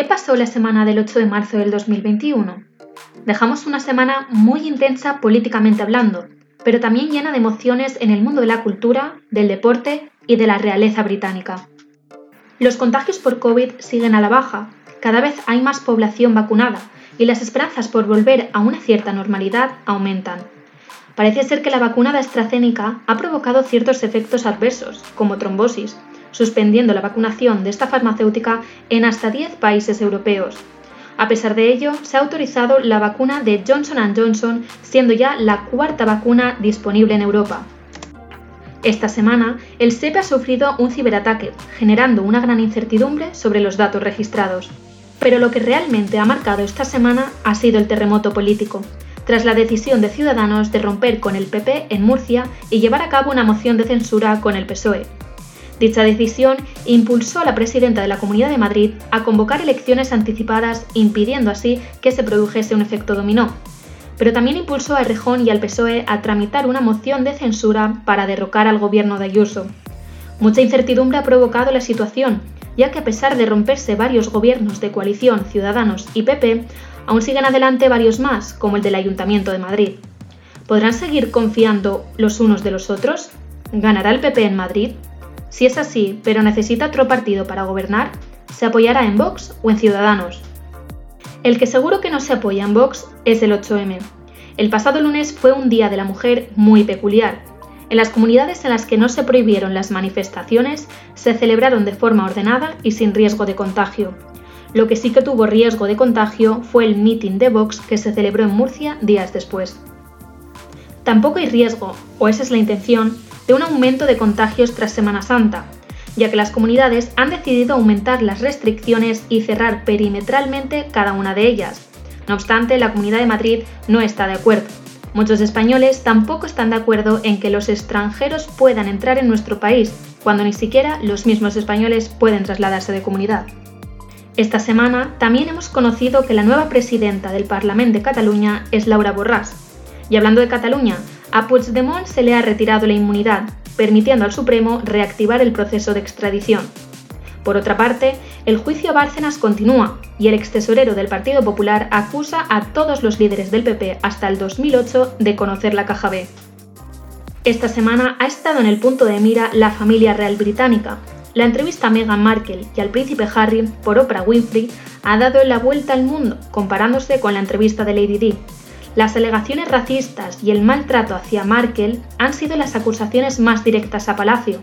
¿Qué pasó la semana del 8 de marzo del 2021? Dejamos una semana muy intensa políticamente hablando, pero también llena de emociones en el mundo de la cultura, del deporte y de la realeza británica. Los contagios por COVID siguen a la baja, cada vez hay más población vacunada y las esperanzas por volver a una cierta normalidad aumentan. Parece ser que la vacuna de AstraZeneca ha provocado ciertos efectos adversos, como trombosis, suspendiendo la vacunación de esta farmacéutica en hasta 10 países europeos. A pesar de ello, se ha autorizado la vacuna de Johnson Johnson, siendo ya la cuarta vacuna disponible en Europa. Esta semana, el SEPE ha sufrido un ciberataque, generando una gran incertidumbre sobre los datos registrados. Pero lo que realmente ha marcado esta semana ha sido el terremoto político, tras la decisión de Ciudadanos de romper con el PP en Murcia y llevar a cabo una moción de censura con el PSOE. Dicha decisión impulsó a la presidenta de la Comunidad de Madrid a convocar elecciones anticipadas, impidiendo así que se produjese un efecto dominó. Pero también impulsó a Rejón y al PSOE a tramitar una moción de censura para derrocar al gobierno de Ayuso. Mucha incertidumbre ha provocado la situación, ya que a pesar de romperse varios gobiernos de coalición, Ciudadanos y PP, aún siguen adelante varios más, como el del Ayuntamiento de Madrid. ¿Podrán seguir confiando los unos de los otros? ¿Ganará el PP en Madrid? Si es así, pero necesita otro partido para gobernar, ¿se apoyará en Vox o en Ciudadanos? El que seguro que no se apoya en Vox es el 8M. El pasado lunes fue un Día de la Mujer muy peculiar. En las comunidades en las que no se prohibieron las manifestaciones, se celebraron de forma ordenada y sin riesgo de contagio. Lo que sí que tuvo riesgo de contagio fue el meeting de Vox que se celebró en Murcia días después. Tampoco hay riesgo, o esa es la intención, de un aumento de contagios tras Semana Santa, ya que las comunidades han decidido aumentar las restricciones y cerrar perimetralmente cada una de ellas. No obstante, la Comunidad de Madrid no está de acuerdo. Muchos españoles tampoco están de acuerdo en que los extranjeros puedan entrar en nuestro país, cuando ni siquiera los mismos españoles pueden trasladarse de comunidad. Esta semana también hemos conocido que la nueva presidenta del Parlamento de Cataluña es Laura Borràs. Y hablando de Cataluña, a Puigdemont se le ha retirado la inmunidad, permitiendo al Supremo reactivar el proceso de extradición. Por otra parte, el juicio a Bárcenas continúa y el extesorero del Partido Popular acusa a todos los líderes del PP hasta el 2008 de conocer la caja B. Esta semana ha estado en el punto de mira la familia real británica. La entrevista a Meghan Markle y al príncipe Harry por Oprah Winfrey ha dado la vuelta al mundo, comparándose con la entrevista de Lady Di, las alegaciones racistas y el maltrato hacia Markel han sido las acusaciones más directas a Palacio.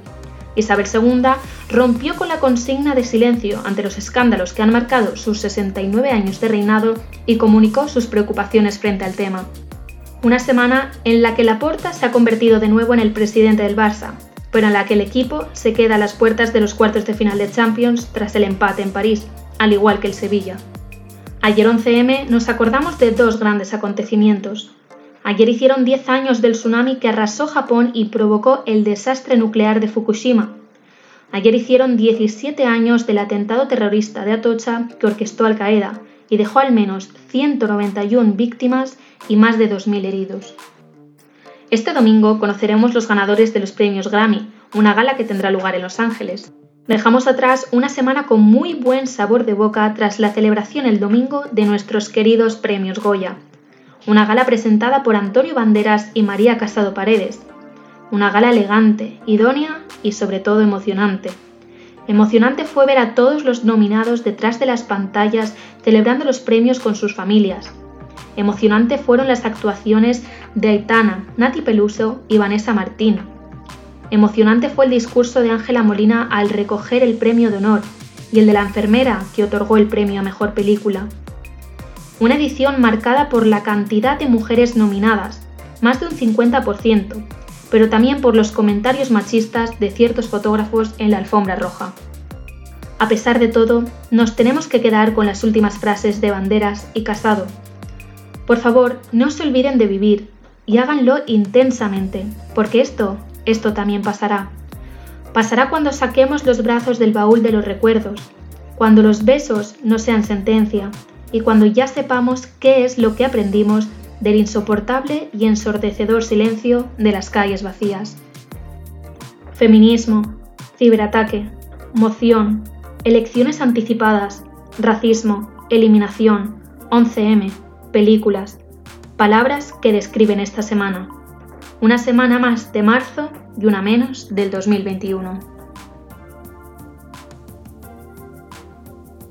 Isabel II rompió con la consigna de silencio ante los escándalos que han marcado sus 69 años de reinado y comunicó sus preocupaciones frente al tema. Una semana en la que Laporta se ha convertido de nuevo en el presidente del Barça, pero en la que el equipo se queda a las puertas de los cuartos de final de Champions tras el empate en París, al igual que el Sevilla. Ayer 11M nos acordamos de dos grandes acontecimientos. Ayer hicieron 10 años del tsunami que arrasó Japón y provocó el desastre nuclear de Fukushima. Ayer hicieron 17 años del atentado terrorista de Atocha que orquestó Al Qaeda y dejó al menos 191 víctimas y más de 2.000 heridos. Este domingo conoceremos los ganadores de los premios Grammy, una gala que tendrá lugar en Los Ángeles. Dejamos atrás una semana con muy buen sabor de boca tras la celebración el domingo de nuestros queridos premios Goya. Una gala presentada por Antonio Banderas y María Casado Paredes. Una gala elegante, idónea y sobre todo emocionante. Emocionante fue ver a todos los nominados detrás de las pantallas celebrando los premios con sus familias. Emocionante fueron las actuaciones de Aitana, Nati Peluso y Vanessa Martín, Emocionante fue el discurso de Ángela Molina al recoger el premio de honor y el de la enfermera que otorgó el premio a Mejor Película. Una edición marcada por la cantidad de mujeres nominadas, más de un 50%, pero también por los comentarios machistas de ciertos fotógrafos en la alfombra roja. A pesar de todo, nos tenemos que quedar con las últimas frases de Banderas y Casado. Por favor, no se olviden de vivir y háganlo intensamente, porque esto esto también pasará. Pasará cuando saquemos los brazos del baúl de los recuerdos, cuando los besos no sean sentencia y cuando ya sepamos qué es lo que aprendimos del insoportable y ensordecedor silencio de las calles vacías. Feminismo, ciberataque, moción, elecciones anticipadas, racismo, eliminación, 11M, películas, palabras que describen esta semana. Una semana más de marzo y una menos del 2021.